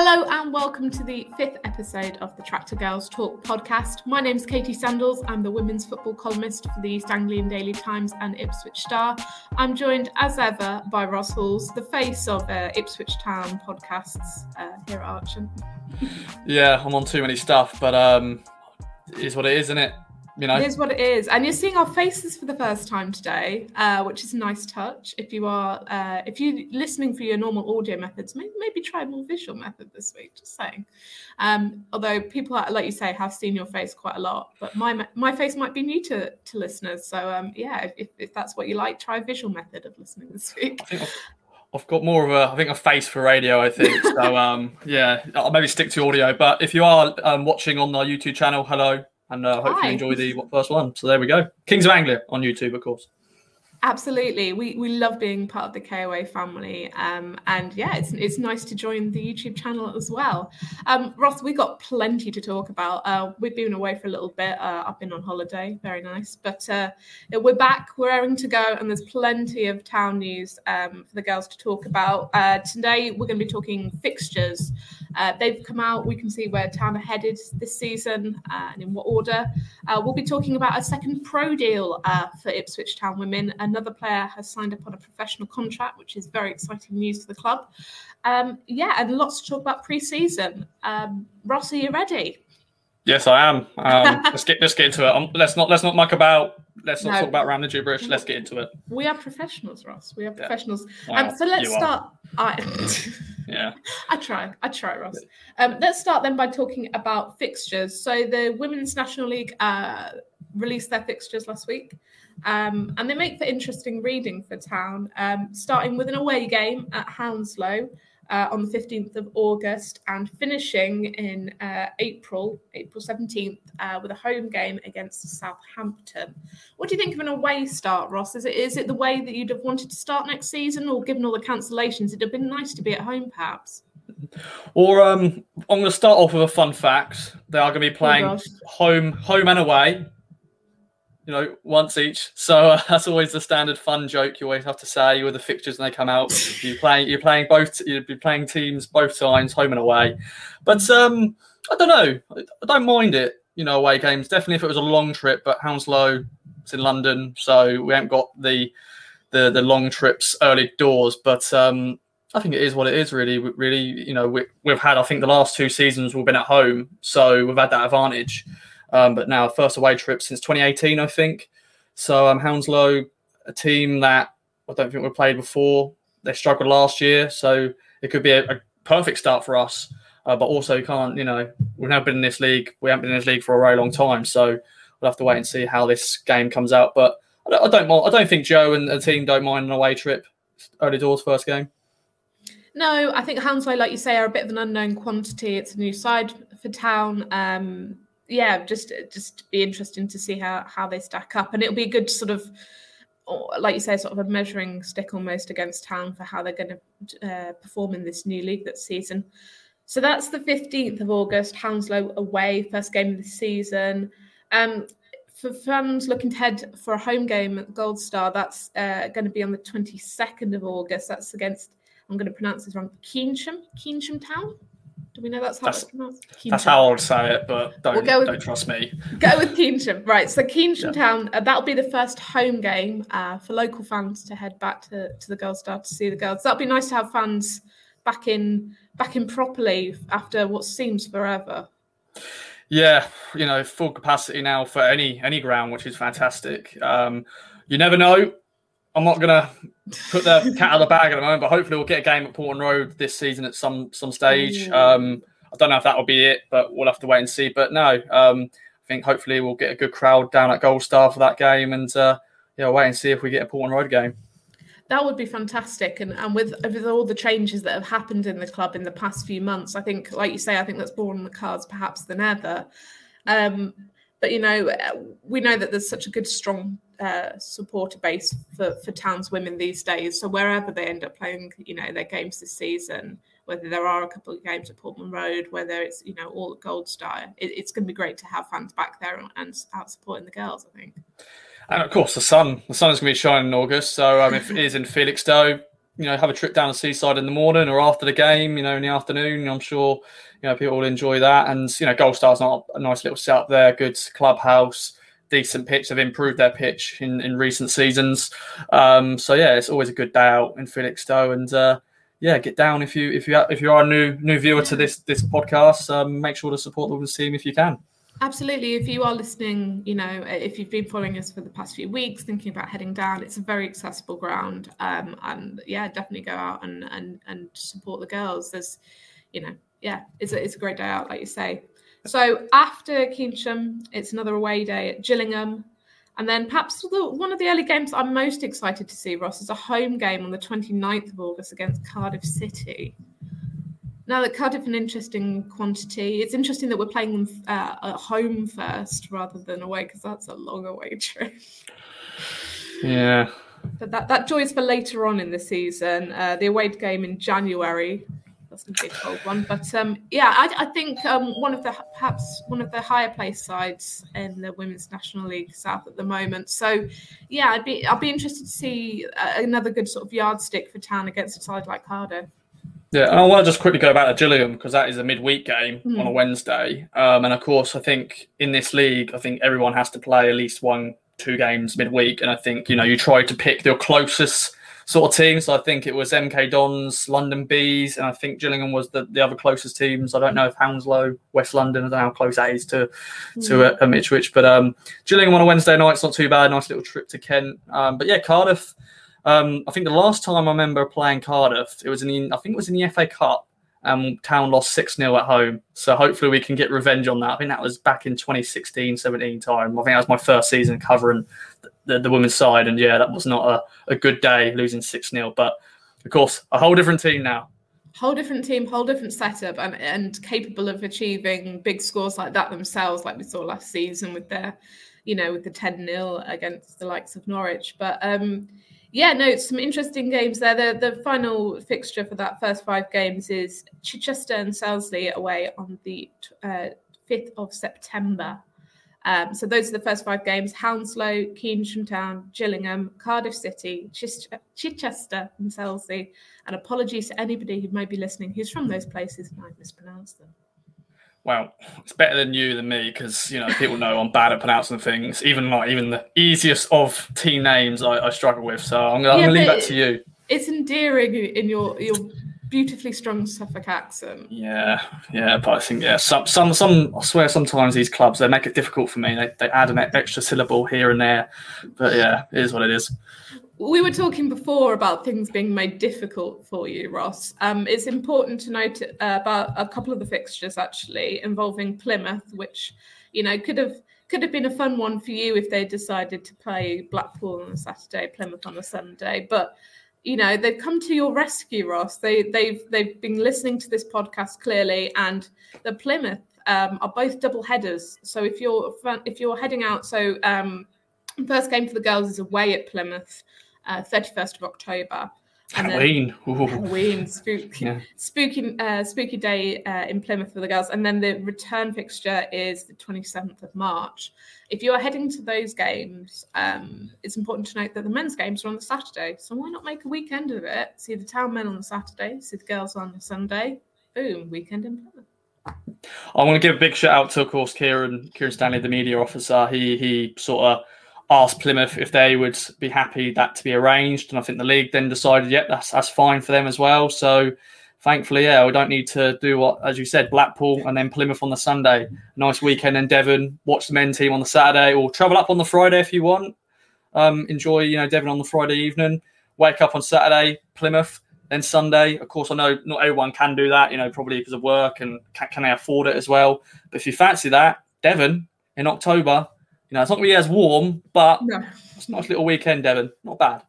Hello and welcome to the fifth episode of the Tractor Girls Talk podcast. My name's Katy Sandalls. I'm the women's football columnist for the East Anglian Daily Times and Ipswich Star. I'm joined as ever by Ross Halls, the face of uh, Ipswich Town podcasts uh, here at Archant. Yeah, I'm on too many stuff, but um, it is what it is, isn't it? You know. It is what it is. And you're seeing our faces for the first time today, uh, which is a nice touch. If you are, uh, if you're listening for your normal audio methods, maybe, maybe try a more visual method this week. Just saying. Um, although people, are, like you say, have seen your face quite a lot, but my my face might be new to, to listeners. So um, yeah, if, if that's what you like, try a visual method of listening this week. I've got more of a, I think, a face for radio. I think so. Um, yeah, I'll maybe stick to audio. But if you are um, watching on our YouTube channel, hello, and uh, hope you enjoy the first one. So there we go. Kings of Anglia on YouTube, of course. Absolutely, we we love being part of the KOA family, um, and yeah, it's it's nice to join the YouTube channel as well. Um, Ross, we got plenty to talk about. Uh, we've been away for a little bit. Uh, I've been on holiday, very nice, but uh, we're back. We're airing to go, and there's plenty of town news um, for the girls to talk about. Uh, today, we're going to be talking fixtures. Uh, they've come out. We can see where town are headed this season uh, and in what order. we'll be talking about a second pro deal for Ipswich Town women another player has signed up on a professional contract, which is very exciting news for the club. Um, yeah, and lots to talk about pre-season. Um, Ross, are you ready? Yes, I am. Um, let's get let's get into it. Um, let's not let's not muck about. Let's not no. talk about the gibberish. Let's get into it. We are professionals, Ross. We are professionals. Yeah. Wow. Um, so let's start. I, yeah, I try. I try, Ross. Um, let's start then by talking about fixtures. So the Women's National League uh, released their fixtures last week. Um, and they make for interesting reading for Town, um, starting with an away game at Hounslow uh, on the 15th of August and finishing in uh, April, April 17th, uh, with a home game against Southampton. What do you think of an away start, Ross? Is it is it the way that you'd have wanted to start next season, or given all the cancellations, it'd have been nice to be at home, perhaps? Or um, I'm going to start off with a fun fact. They are going to be playing oh home, home and away you know, once each. So uh, that's always the standard fun joke you always have to say with the fixtures when they come out. you're playing, you're playing both, you'd be playing teams both times, home and away. But um, I don't know, I don't mind it. You know, away games. Definitely if it was a long trip, but Hounslow, it's in London, so we haven't got the the the long trips early doors. But um, I think it is what it is. Really, really, you know, we, we've had I think the last two seasons we've been at home, so we've had that advantage. Um, but now first away trip since 2018, I think. So um, Hounslow, a team that I don't think we played before. They struggled last year, so it could be a, a perfect start for us. Uh, but also, can't you know we've never been in this league. We haven't been in this league for a very long time, so we'll have to wait and see how this game comes out. But I don't, I don't, I don't think Joe and the team don't mind an away trip, early doors first game. No, I think Hounslow, like you say, are a bit of an unknown quantity. It's a new side for town. Um, yeah, just just be interesting to see how how they stack up, and it'll be a good sort of, like you say, sort of a measuring stick almost against Town for how they're going to uh, perform in this new league that season. So that's the fifteenth of August, Hounslow away, first game of the season. Um, for fans looking to head for a home game at Gold Star, that's uh, going to be on the twenty second of August. That's against I'm going to pronounce this wrong, Keynsham, Keynsham Town. Do we know that's how that's, it's pronounced? That's how I would say it, but don't, we'll go with, don't trust me. Go with Keynsham. Right. So Keynsham yeah. Town, uh, that'll be the first home game uh, for local fans to head back to, to the Gold Star to see the girls. That'll be nice to have fans back in back in properly after what seems forever. Yeah, you know, full capacity now for any any ground, which is fantastic. Um, you never know I'm not gonna put the cat out of the bag at the moment, but hopefully we'll get a game at Portman Road this season at some some stage. Um, I don't know if that will be it, but we'll have to wait and see. But no, um, I think hopefully we'll get a good crowd down at Gold Star for that game, and uh, yeah, wait and see if we get a Portman Road game. That would be fantastic, and and with with all the changes that have happened in the club in the past few months, I think, like you say, I think that's more on the cards perhaps than ever. Um, but you know, we know that there's such a good, strong uh, supporter base for, for Towns women these days. So wherever they end up playing, you know, their games this season, whether there are a couple of games at Portman Road, whether it's you know all at Gold Star, it, it's going to be great to have fans back there and, and out supporting the girls. I think. And of course, the sun the sun is going to be shining in August. So um, if it is in Felixstowe, you know, have a trip down the seaside in the morning or after the game, you know, in the afternoon. I'm sure, you know, people will enjoy that. And, you know, Gold Star's not a nice little setup there, good clubhouse, decent pitch. They've improved their pitch in, in recent seasons. Um, so yeah, it's always a good day out in Felixstowe. And uh, yeah, get down if you if you if you are a new new viewer to this this podcast. Um, make sure to support the team if you can. Absolutely. If you are listening, you know, if you've been following us for the past few weeks, thinking about heading down, it's a very accessible ground. Um, and yeah, definitely go out and, and, and support the girls. There's, you know, yeah, it's a, it's a great day out, like you say. So after Keynsham, it's another away day at Gillingham. And then perhaps the, one of the early games I'm most excited to see, Ross, is a home game on the 29th of August against Cardiff City. Now that Cardiff an interesting quantity. It's interesting that we're playing them uh, at home first rather than away because that's a long away trip. Yeah. But that that joy is for later on in the season. Uh, the away game in January. That's going to be a cold one. But um, yeah, I, I think um, one of the perhaps one of the higher place sides in the Women's National League South at the moment. So yeah, I'd be I'd be interested to see uh, another good sort of yardstick for Town against a side like Cardiff. Yeah, and I want to just quickly go back to Gillingham because that is a midweek game mm. on a Wednesday. Um, and of course, I think in this league, I think everyone has to play at least one, two games midweek. And I think, you know, you try to pick your closest sort of teams. So I think it was MK Dons, London Bees, and I think Gillingham was the, the other closest teams. I don't know if Hounslow, West London, I don't know how close that is to to a, a Ipswich. But um, Gillingham on a Wednesday night, it's not too bad. Nice little trip to Kent. Um, but yeah, Cardiff um, I think the last time I remember playing Cardiff, it was in the, I think it was in the FA Cup. and Town lost 6 0 at home. So hopefully we can get revenge on that. I think that was back in 2016 17 time. I think that was my first season covering the, the, the women's side. And yeah, that was not a, a good day losing 6 0. But of course, a whole different team now. Whole different team, whole different setup, and, and capable of achieving big scores like that themselves, like we saw last season with their, you know, with the 10 0 against the likes of Norwich. But um, yeah, no, some interesting games there. The the final fixture for that first five games is Chichester and Selsey away on the uh, fifth of September. Um, so those are the first five games: Hounslow, Keynsham Town, Gillingham, Cardiff City, Chichester, and Selsey. And apologies to anybody who may be listening who's from those places and I've mispronounced them well, it's better than you than me because you know people know I'm bad at pronouncing things. Even like even the easiest of team names I, I struggle with. So I'm gonna, yeah, I'm gonna leave that to you. It's endearing in your your beautifully strong Suffolk accent. Yeah, yeah, but I think yeah, some some some I swear sometimes these clubs they make it difficult for me. They they add an extra syllable here and there, but yeah, it is what it is we were talking before about things being made difficult for you, Ross. Um, it's important to note uh, about a couple of the fixtures actually involving Plymouth, which you know could have could have been a fun one for you if they decided to play Blackpool on a Saturday, Plymouth on a Sunday. But you know they've come to your rescue, Ross. They they've they've been listening to this podcast clearly, and the Plymouth um, are both double headers. So if you're if you're heading out, so um, first game for the girls is away at Plymouth uh, 31st of October. Halloween. Halloween, spooky, yeah. spooky, uh, spooky day uh, in Plymouth for the girls, and then the return fixture is the 27th of March. If you are heading to those games, um, it's important to note that the men's games are on the Saturday, so why not make a weekend of it? See the town men on the Saturday, see the girls on the Sunday. Boom, weekend in Plymouth. I want to give a big shout out to, of course, Kieran, Kieran Stanley, the media officer. He he sort of asked Plymouth if they would be happy that to be arranged, and I think the league then decided, yep, that's that's fine for them as well. So thankfully, yeah, we don't need to do what, as you said, Blackpool and then Plymouth on the Sunday. Nice weekend in Devon. Watch the men team on the Saturday, or travel up on the Friday if you want. Um, enjoy, you know, Devon on the Friday evening. Wake up on Saturday, Plymouth. Then Sunday, of course, I know not everyone can do that, you know, probably because of work and can, can they afford it as well. But if you fancy that, Devon in October, you know, it's not going to be as warm, but no. it's a nice little weekend, Devon. Not bad.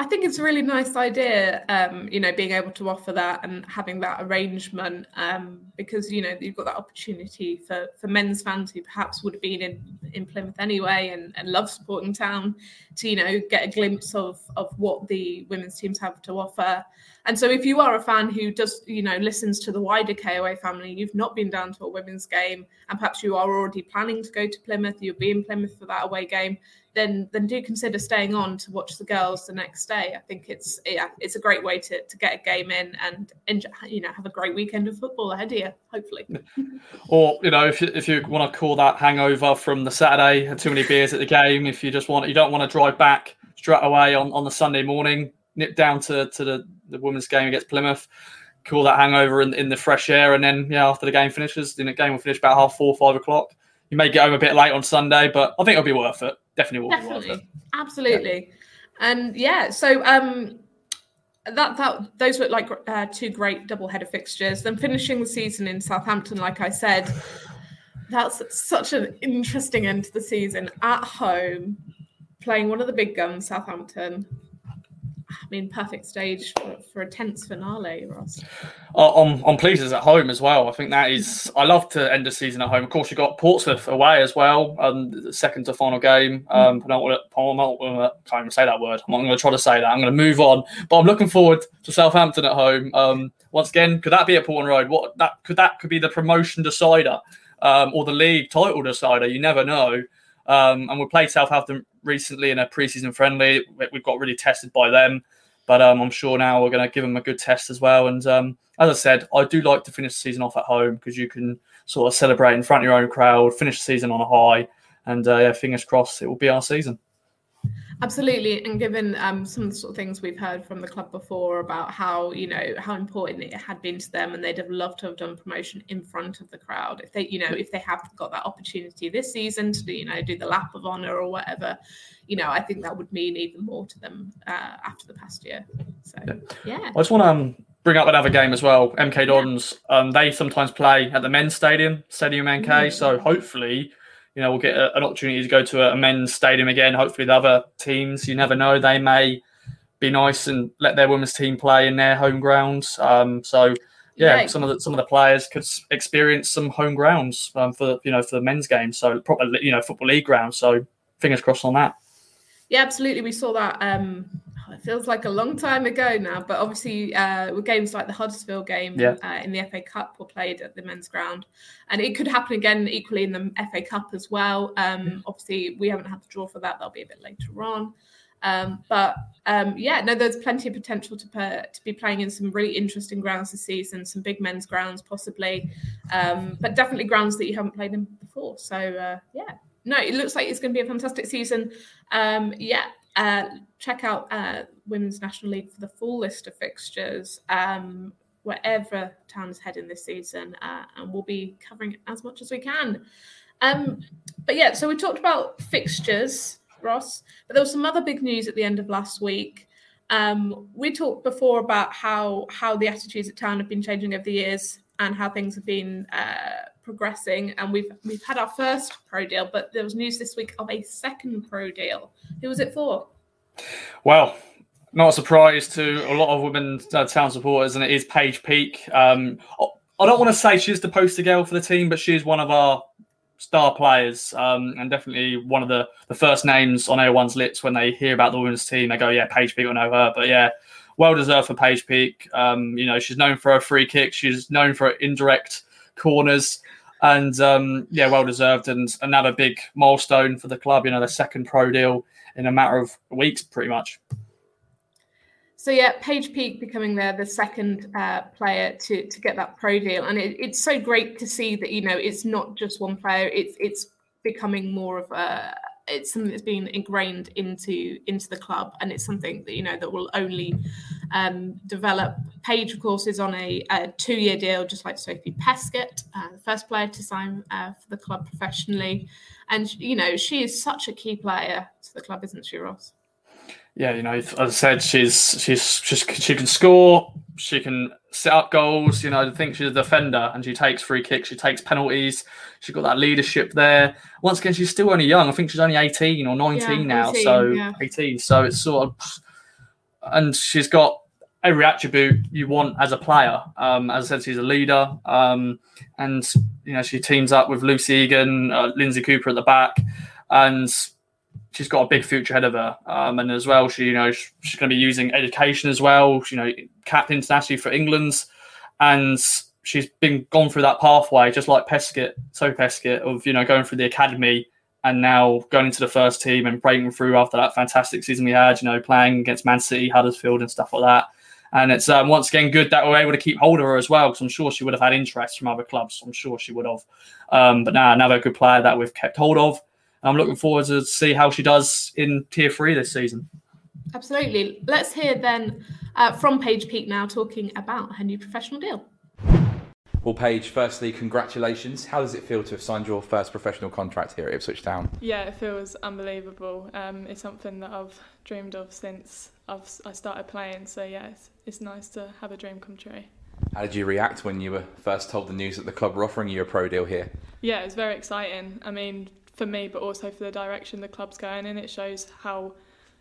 I think it's a really nice idea, um, you know, being able to offer that and having that arrangement um, because, you know, you've got that opportunity for, for men's fans who perhaps would have been in, in Plymouth anyway and, and love supporting town to, you know, get a glimpse of, of what the women's teams have to offer. And so if you are a fan who does, you know, listens to the wider KOA family, you've not been down to a women's game and perhaps you are already planning to go to Plymouth, you'll be in Plymouth for that away game, then then do consider staying on to watch the girls the next day. I think it's yeah, it's a great way to, to get a game in and enjoy, you know have a great weekend of football ahead of you, hopefully. or you know if you, if you want to call that hangover from the Saturday, had too many beers at the game. If you just want you don't want to drive back straight away on, on the Sunday morning, nip down to to the, the women's game against Plymouth. Call that hangover in, in the fresh air, and then yeah, after the game finishes, the game will finish about half four, five o'clock. You may get home a bit late on Sunday, but I think it'll be worth it definitely will definitely. be worth it. Absolutely. Yeah. And yeah, so um that that those were like uh, two great double header fixtures. Then finishing the season in Southampton, like I said, that's such an interesting end to the season at home, playing one of the big guns, Southampton. I mean, perfect stage for, for a tense finale, Ross. Uh, I'm, pleased it's at home as well. I think that is, I love to end the season at home. Of course, you've got Portsmouth away as well, um, the second to final game. Um, mm. I can't even say that word. I'm not going to try to say that. I'm going to move on. But I'm looking forward to Southampton at home. Um, once again, could that be at Portman Road? What that could that could be the promotion decider um, or the league title decider? You never know. Um, and we play Southampton recently in a preseason friendly. We've got really tested by them, but um, I'm sure now we're going to give them a good test as well. And um, as I said, I do like to finish the season off at home because you can sort of celebrate in front of your own crowd, finish the season on a high, and uh, yeah, fingers crossed it will be our season. Absolutely, and given um, some of the sort of things we've heard from the club before about how you know how important it had been to them, and they'd have loved to have done promotion in front of the crowd. If they, you know, if they have got that opportunity this season to you know do the lap of honor or whatever, you know, I think that would mean even more to them uh, after the past year. So yeah, I just want to um, bring up another game as well. MK Dons, yeah. um, they sometimes play at the men's stadium, Stadium MK. Mm-hmm. So hopefully you know, we'll get a, an opportunity to go to a, men's stadium again. Hopefully, the other teams, you never know, they may be nice and let their women's team play in their home grounds. Um, so, yeah, yeah, some of the some of the players could experience some home grounds um, for you know for the men's game. So, proper you know football league grounds. So, fingers crossed on that. Yeah, absolutely. We saw that. Um, it feels like a long time ago now, but obviously, uh, with games like the Huddersfield game yeah. uh, in the FA Cup were played at the men's ground, and it could happen again equally in the FA Cup as well. Um, obviously, we haven't had the draw for that; that'll be a bit later on. Um, but um, yeah, no, there's plenty of potential to to be playing in some really interesting grounds this season, some big men's grounds possibly, um, but definitely grounds that you haven't played in before. So uh, yeah, no, it looks like it's going to be a fantastic season. Um, yeah, uh, check out uh, Women's National League for the full list of fixtures um, wherever Town's heading this season, uh, and we'll be covering as much as we can. Um, but yeah, so we talked about fixtures, Ross, but there was some other big news at the end of last week. Um, we talked before about how how the attitudes at Town have been changing over the years and how things have been uh, progressing. And we've we've had our first pro deal, but there was news this week of a second pro deal. Who was it for? Well, not a surprise to a lot of women uh, town supporters, and it is Paige Peake Um, I don't want to say she's the poster girl for the team, but she's one of our star players um, and definitely one of the, the first names on everyone's lips when they hear about the women's team. They go, yeah, Paige Peake will know her. But yeah, well deserved for Paige Peake. Um, you know, she's known for her free kick. She's known for indirect corners. And um, yeah, well deserved. And another big milestone for the club, you know, the second pro deal in a matter of weeks, pretty much. So yeah, Paige Peake becoming there the second uh, player to to get that pro deal, and it, it's so great to see that you know it's not just one player; it's it's becoming more of a it's something that's been ingrained into into the club, and it's something that you know that will only um, develop. Paige, courses on a, a two-year deal, just like Sophie Peskett, uh, the first player to sign uh, for the club professionally, and you know she is such a key player to the club, isn't she, Ross? yeah, you know, as I said, she's she's she's she can score, she can set up goals. You know, I think she's a defender and she takes free kicks, she takes penalties. She's got that leadership there. Once again, she's still only young. I think she's only eighteen or nineteen yeah, now, 18, so yeah. eighteen. So it's sort of, and she's got every attribute you want as a player. Um, as I said, she's a leader, um, and you know she teams up with Lucy Egan, uh, Lindsay Cooper at the back, and she's got a big future ahead of her. Um, and as well, she you know she's going to be using education as well. You know, capped internationally for England's, and she's been gone through that pathway just like Peskett, so Peskett of you know going through the academy and now going into the first team and breaking through after that fantastic season we had, you know, playing against Man City, Huddersfield, and stuff like that. And it's um, once again good that we're able to keep hold of her as well, because I'm sure she would have had interest from other clubs. I'm sure she would have. Um, but now another good player that we've kept hold of. I'm looking forward to see how she does in Tier Three this season. Absolutely. Let's hear then uh, from Paige Peake now talking about her new professional deal. Well, Paige, firstly, congratulations. How does it feel to have signed your first professional contract here at Ipswich Town? Yeah, it feels unbelievable. Um, it's something that I've dreamed of since I've, I started playing. So, yeah, it's, it's nice to have a dream come true. How did you react when you were first told the news that the club were offering you a pro deal here? Yeah, it was very exciting. I mean, for me, but also for the direction the club's going in, it shows how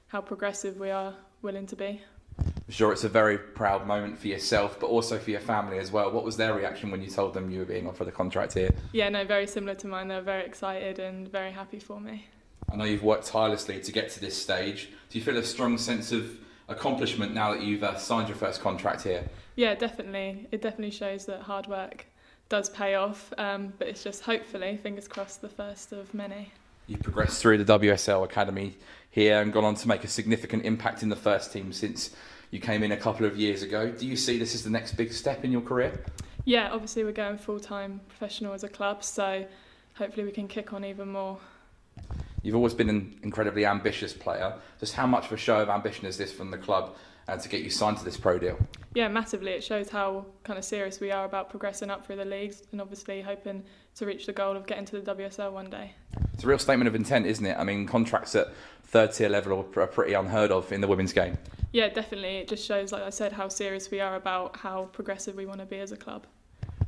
how progressive we are willing to be. I'm sure it's a very proud moment for yourself, but also for your family as well. What was their reaction when you told them you were being offered a contract here? Yeah, no, very similar to mine. They were very excited and very happy for me. I know you've worked tirelessly to get to this stage. Do you feel a strong sense of accomplishment now that you've uh, signed your first contract here? Yeah, definitely. It definitely shows that hard work does pay off, um, but it's just hopefully, fingers crossed, the first of many. You've progressed through the WSL Academy here and gone on to make a significant impact in the first team since you came in a couple of years ago. Do you see this as the next big step in your career? Yeah, obviously we're going full time professional as a club, so hopefully we can kick on even more. You've always been an incredibly ambitious player. Just how much of a show of ambition is this from the club uh, to get you signed to this pro deal? Yeah, massively. It shows how kind of serious we are about progressing up through the leagues and obviously hoping to reach the goal of getting to the WSL one day. It's a real statement of intent, isn't it? I mean, contracts at third tier level are pretty unheard of in the women's game. Yeah, definitely. It just shows, like I said, how serious we are about how progressive we want to be as a club.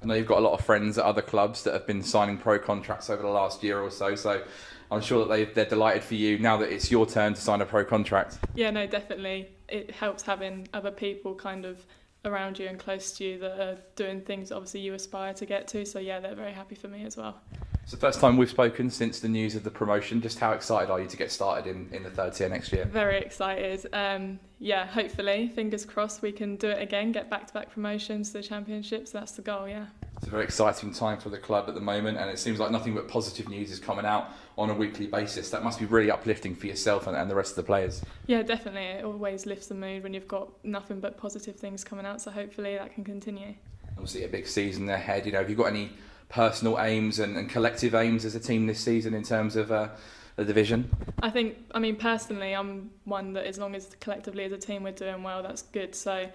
I know you've got a lot of friends at other clubs that have been signing pro contracts over the last year or so, so I'm sure that they, they're delighted for you now that it's your turn to sign a pro contract. Yeah, no, definitely. It helps having other people kind of around you and close to you that are doing things obviously you aspire to get to. So, yeah, they're very happy for me as well. It's the first time we've spoken since the news of the promotion. Just how excited are you to get started in, in the third tier next year? Very excited. Um, yeah, hopefully, fingers crossed, we can do it again, get back to back promotions to the championships. That's the goal, yeah. It's a very exciting time for the club at the moment, and it seems like nothing but positive news is coming out on a weekly basis. That must be really uplifting for yourself and, and the rest of the players. Yeah, definitely. It always lifts the mood when you've got nothing but positive things coming out, so hopefully that can continue. Obviously, a big season ahead. You know, have you got any personal aims and, and collective aims as a team this season in terms of uh, the division? I think, I mean, personally, I'm one that as long as collectively as a team we're doing well, that's good. So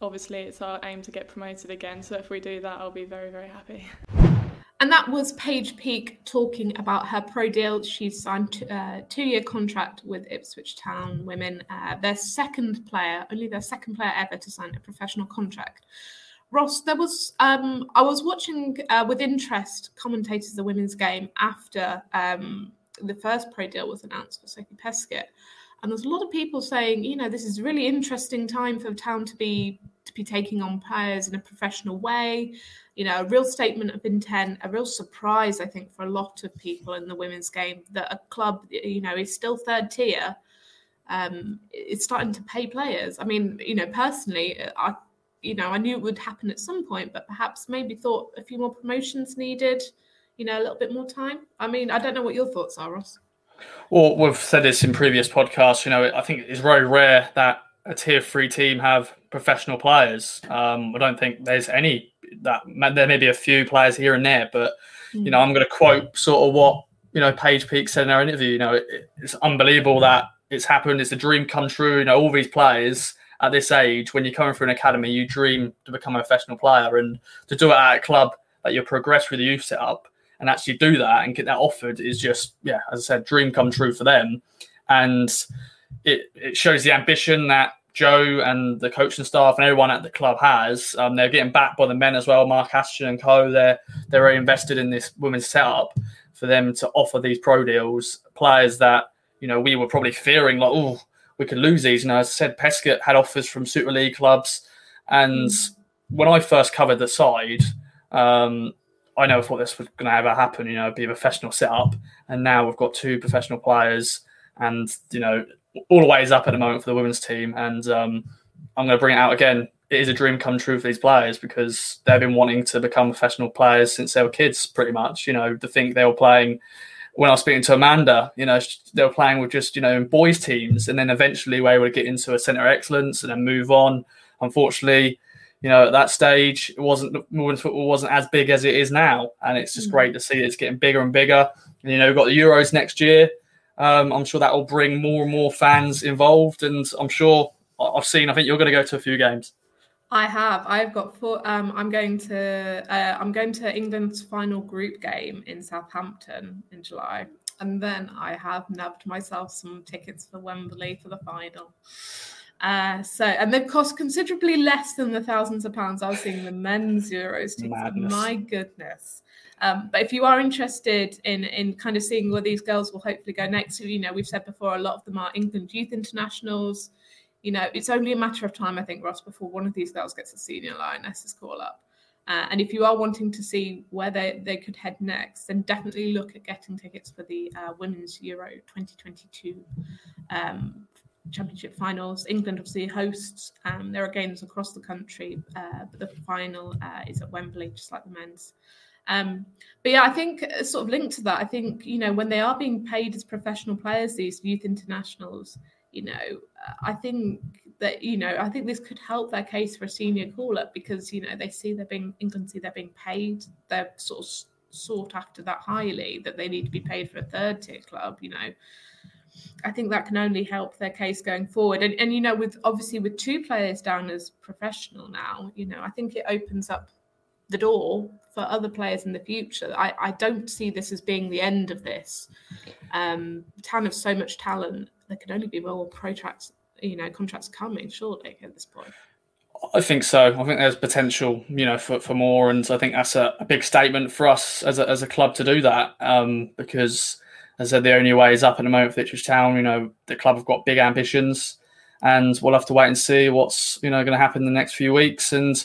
obviously, it's our aim to get promoted again. So if we do that, I'll be very, very happy. And that was Paige Peake talking about her pro deal. She's signed a uh, two-year contract with Ipswich Town Women, uh, their second player, only their second player ever to sign a professional contract. Ross, there was um, I was watching uh, with interest commentators of the women's game after um, the first pro deal was announced for Sophie Peskett, and there's a lot of people saying, you know, this is a really interesting time for the town to be to be taking on players in a professional way. You know, a real statement of intent, a real surprise, I think, for a lot of people in the women's game that a club, you know, is still third tier. Um, it's starting to pay players. I mean, you know, personally, I you know, I knew it would happen at some point, but perhaps maybe thought a few more promotions needed, you know, a little bit more time. I mean, I don't know what your thoughts are, Ross. Well, we've said this in previous podcasts. You know, I think it's very rare that a tier three team have professional players. Um, I don't think there's any that there may be a few players here and there, but you know, I'm going to quote sort of what you know Paige Peake said in our interview. You know, it, it's unbelievable that it's happened. It's a dream come true. You know, all these players at this age, when you're coming through an academy, you dream to become a professional player and to do it at a club that you progress through the youth setup and actually do that and get that offered is just, yeah, as I said, dream come true for them. And it, it shows the ambition that Joe and the coaching staff and everyone at the club has. Um, they're getting backed by the men as well, Mark Ashton and co. They're they're very invested in this women's setup for them to offer these pro deals, players that you know we were probably fearing like, oh, we could lose these. And as I said, Peskett had offers from Super League clubs. And when I first covered the side, um, I never thought this was going to ever happen, you know, be a professional setup. And now we've got two professional players and, you know, all the way is up at the moment for the women's team. And um, I'm going to bring it out again. It is a dream come true for these players because they've been wanting to become professional players since they were kids, pretty much. You know, to think they were playing when I was speaking to Amanda, you know, they were playing with just, you know, boys teams and then eventually we were able to get into a centre of excellence and then move on. Unfortunately, you know, at that stage, it wasn't women's football wasn't as big as it is now. And it's just mm-hmm. great to see it's getting bigger and bigger. And, you know, we've got the Euros next year. Um, I'm sure that will bring more and more fans involved. And I'm sure I've seen, I think you're going to go to a few games. I have. I've got four. Um, I'm going to. Uh, I'm going to England's final group game in Southampton in July, and then I have nabbed myself some tickets for Wembley for the final. Uh, so, and they've cost considerably less than the thousands of pounds I was seeing the men's Euros tickets. My goodness. Um, but if you are interested in in kind of seeing where these girls will hopefully go next, you know, we've said before, a lot of them are England youth internationals you know, it's only a matter of time, I think, Ross, before one of these girls gets a senior lioness's call up. Uh, and if you are wanting to see where they, they could head next, then definitely look at getting tickets for the uh, Women's Euro 2022 um, Championship finals. England obviously hosts. Um, there are games across the country, uh, but the final uh, is at Wembley, just like the men's. Um, but yeah, I think uh, sort of linked to that, I think, you know, when they are being paid as professional players, these youth internationals, you know, I think that you know, I think this could help their case for a senior call up because you know they see they're being England see they're being paid, they're sort of sought after that highly that they need to be paid for a third tier club. You know, I think that can only help their case going forward. And and you know, with obviously with two players down as professional now, you know, I think it opens up the door for other players in the future. I, I don't see this as being the end of this. Um, town of so much talent there could only be more contracts, you know, contracts coming, surely at this point. I think so. I think there's potential, you know, for, for more, and I think that's a, a big statement for us as a, as a club to do that. Um, because, I said, the only way is up at the moment for Ipswich Town. You know, the club have got big ambitions, and we'll have to wait and see what's you know going to happen in the next few weeks. And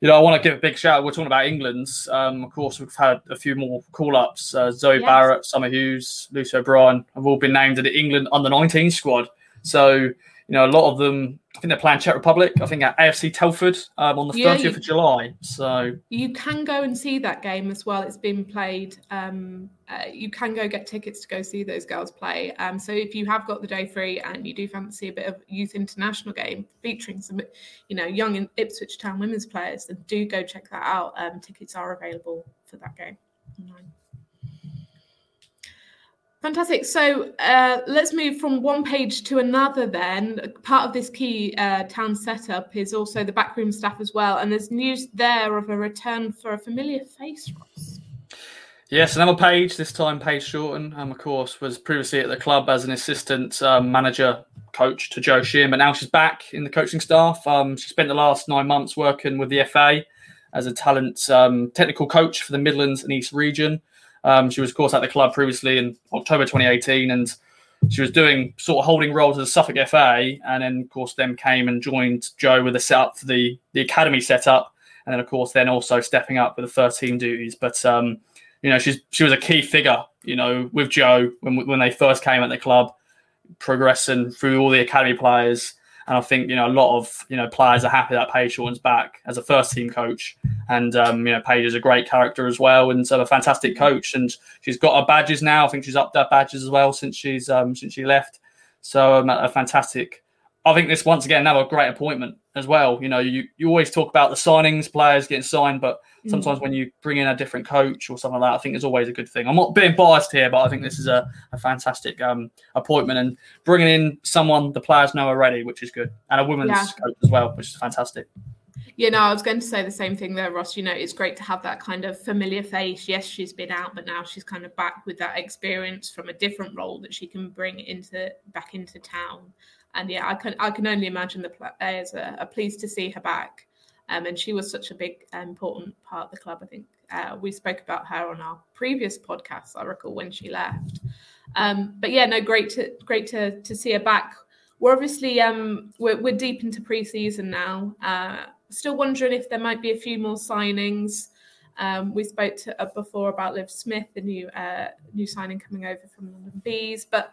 you know, I want to give a big shout. We're talking about England. Um, of course, we've had a few more call ups. Uh, Zoe yes. Barrett, Summer Hughes, Lucy O'Brien have all been named to the England under 19 squad. So, you know, a lot of them I think they're playing Czech Republic. I think at AFC Telford um, on the yeah, 30th you, of July. So you can go and see that game as well. It's been played. Um, uh, you can go get tickets to go see those girls play. Um, so if you have got the day free and you do fancy a bit of youth international game featuring some, you know, young Ipswich Town women's players, then do go check that out. Um, tickets are available for that game online. Fantastic. So uh, let's move from one page to another then. Part of this key uh, town setup is also the backroom staff as well. And there's news there of a return for a familiar face, Ross. Yes, another page, this time Paige Shorten, um, of course, was previously at the club as an assistant um, manager coach to Joe Sheehan, but now she's back in the coaching staff. Um, she spent the last nine months working with the FA as a talent um, technical coach for the Midlands and East region. Um, she was, of course, at the club previously in October 2018, and she was doing sort of holding roles as a Suffolk FA, and then, of course, then came and joined Joe with the setup for the the academy setup, and then, of course, then also stepping up with the first team duties. But um, you know, she's she was a key figure, you know, with Joe when when they first came at the club, progressing through all the academy players and I think you know a lot of you know players are happy that Paige Shorten's back as a first team coach, and um, you know Paige is a great character as well, and so a fantastic coach, and she's got her badges now. I think she's upped her badges as well since she's um, since she left. So um, a fantastic. I think this once again another great appointment as well. You know, you, you always talk about the signings, players getting signed, but mm. sometimes mm. when you bring in a different coach or something like that, I think it's always a good thing. I'm not being biased here, but I think this is a, a fantastic um, appointment and bringing in someone the players know already, which is good, and a women's yeah. coach as well, which is fantastic. Yeah, no, I was going to say the same thing there, Ross. You know, it's great to have that kind of familiar face. Yes, she's been out, but now she's kind of back with that experience from a different role that she can bring into back into town and yeah, I can I can only imagine the players are, are pleased to see her back. Um, and she was such a big important part of the club. I think uh, we spoke about her on our previous podcast. I recall when she left. Um, but yeah, no, great to great to to see her back. We're obviously um, we're, we're deep into preseason now. Uh, still wondering if there might be a few more signings. Um, we spoke to, uh, before about Liv Smith, the new uh, new signing coming over from London Bees. But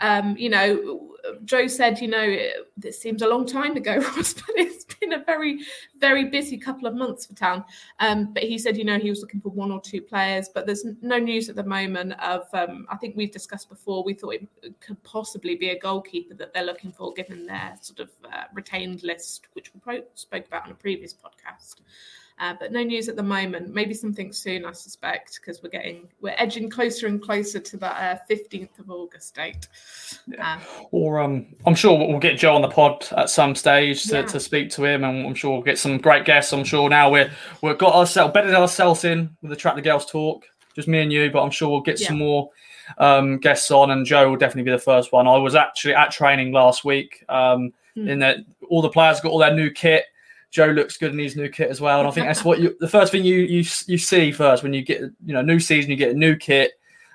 um, you know, Joe said, you know, this seems a long time ago, Ross, but it's been a very, very busy couple of months for Town. Um, but he said, you know, he was looking for one or two players, but there's no news at the moment of. Um, I think we've discussed before. We thought it could possibly be a goalkeeper that they're looking for, given their sort of uh, retained list, which we spoke about on a previous podcast. Uh, but no news at the moment. Maybe something soon, I suspect, because we're getting we're edging closer and closer to that fifteenth uh, of August date. Yeah. Uh, or um, I'm sure we'll get Joe on the pod at some stage to, yeah. to speak to him, and I'm sure we'll get some great guests. I'm sure now we're we've got ourselves bedded ourselves in with the Tractor Girls talk, just me and you. But I'm sure we'll get yeah. some more um, guests on, and Joe will definitely be the first one. I was actually at training last week. Um, mm. In that all the players got all their new kit Joe looks good in his new kit as well, and I think that's what you the first thing you you you see first when you get you know new season, you get a new kit,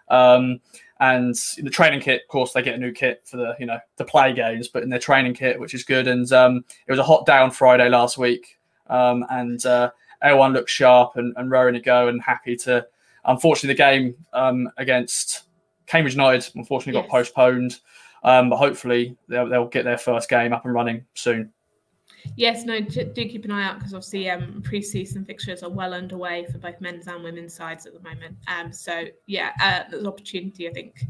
um, and the training kit, of course, they get a new kit for the you know the play games, but in their training kit, which is good. And um, it was a hot day on Friday last week, um, and uh, everyone looked sharp and, and raring to go and happy to. Unfortunately, the game um, against Cambridge United unfortunately yes. got postponed, um, but hopefully they'll, they'll get their first game up and running soon. Yes, no, do keep an eye out because obviously um, pre-season fixtures are well underway for both men's and women's sides at the moment. Um, so yeah, uh, there's opportunity, I think,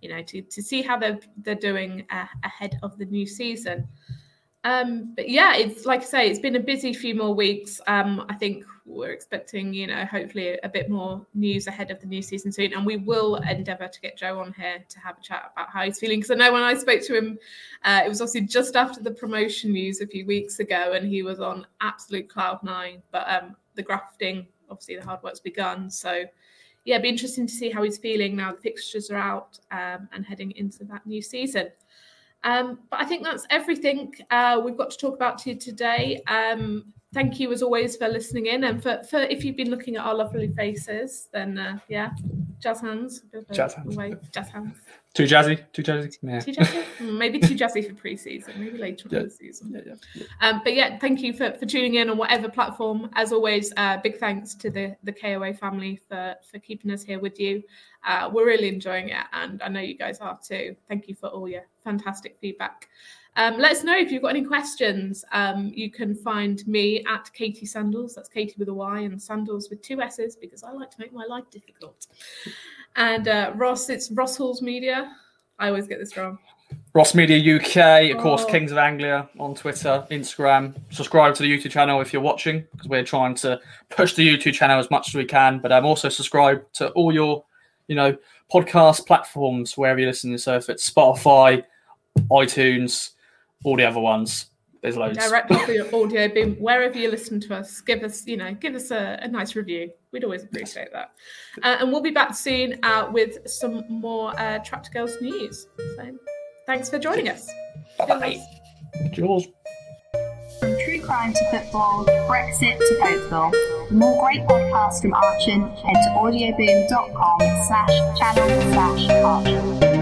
you know, to, to see how they're they're doing uh, ahead of the new season. Um, but yeah, it's like I say, it's been a busy few more weeks. Um, I think we're expecting, you know, hopefully a bit more news ahead of the new season soon, and we will endeavour to get Joe on here to have a chat about how he's feeling. Because I know when I spoke to him, uh, it was obviously just after the promotion news a few weeks ago, and he was on absolute cloud nine. But um, the grafting, obviously, the hard work's begun. So yeah, it'd be interesting to see how he's feeling now the fixtures are out um, and heading into that new season. Um, but I think that's everything uh, we've got to talk about to today. Um, thank you as always for listening in and for, for if you've been looking at our lovely faces, then uh, yeah, jazz hands. Jazz hands. jazz hands. Too jazzy, too jazzy. Yeah. Too jazzy? Hmm, maybe too jazzy for pre-season, maybe later yeah. in the season. Yeah, yeah, yeah. Um, but yeah, thank you for, for tuning in on whatever platform. As always, uh, big thanks to the the KOA family for for keeping us here with you. Uh, we're really enjoying it, and I know you guys are too. Thank you for all your fantastic feedback. Um, let us know if you've got any questions. Um, you can find me at Katy Sandalls. That's Katy with a Y and Sandalls with two S's because I like to make my life difficult. And uh, Ross, it's Ross Halls Media. I always get this wrong. Ross Media UK, of oh. course, Kings of Anglia on Twitter, Instagram. Subscribe to the YouTube channel if you're watching because we're trying to push the YouTube channel as much as we can. But I'm um, also subscribe to all your, you know, podcast platforms wherever you're listening. So if it's Spotify, iTunes, all the other ones. There's loads. Directly for Audioboom, wherever you listen to us, give us, you know, give us a, a nice review. We'd always appreciate that. Uh, and we'll be back soon uh, with some more uh, Tractor Girls news. So thanks for joining us. Bye. Jules. From true crime to football, Brexit to Oakville. For more great podcasts from Archant, head to audioboom.com slash channel slash Archant.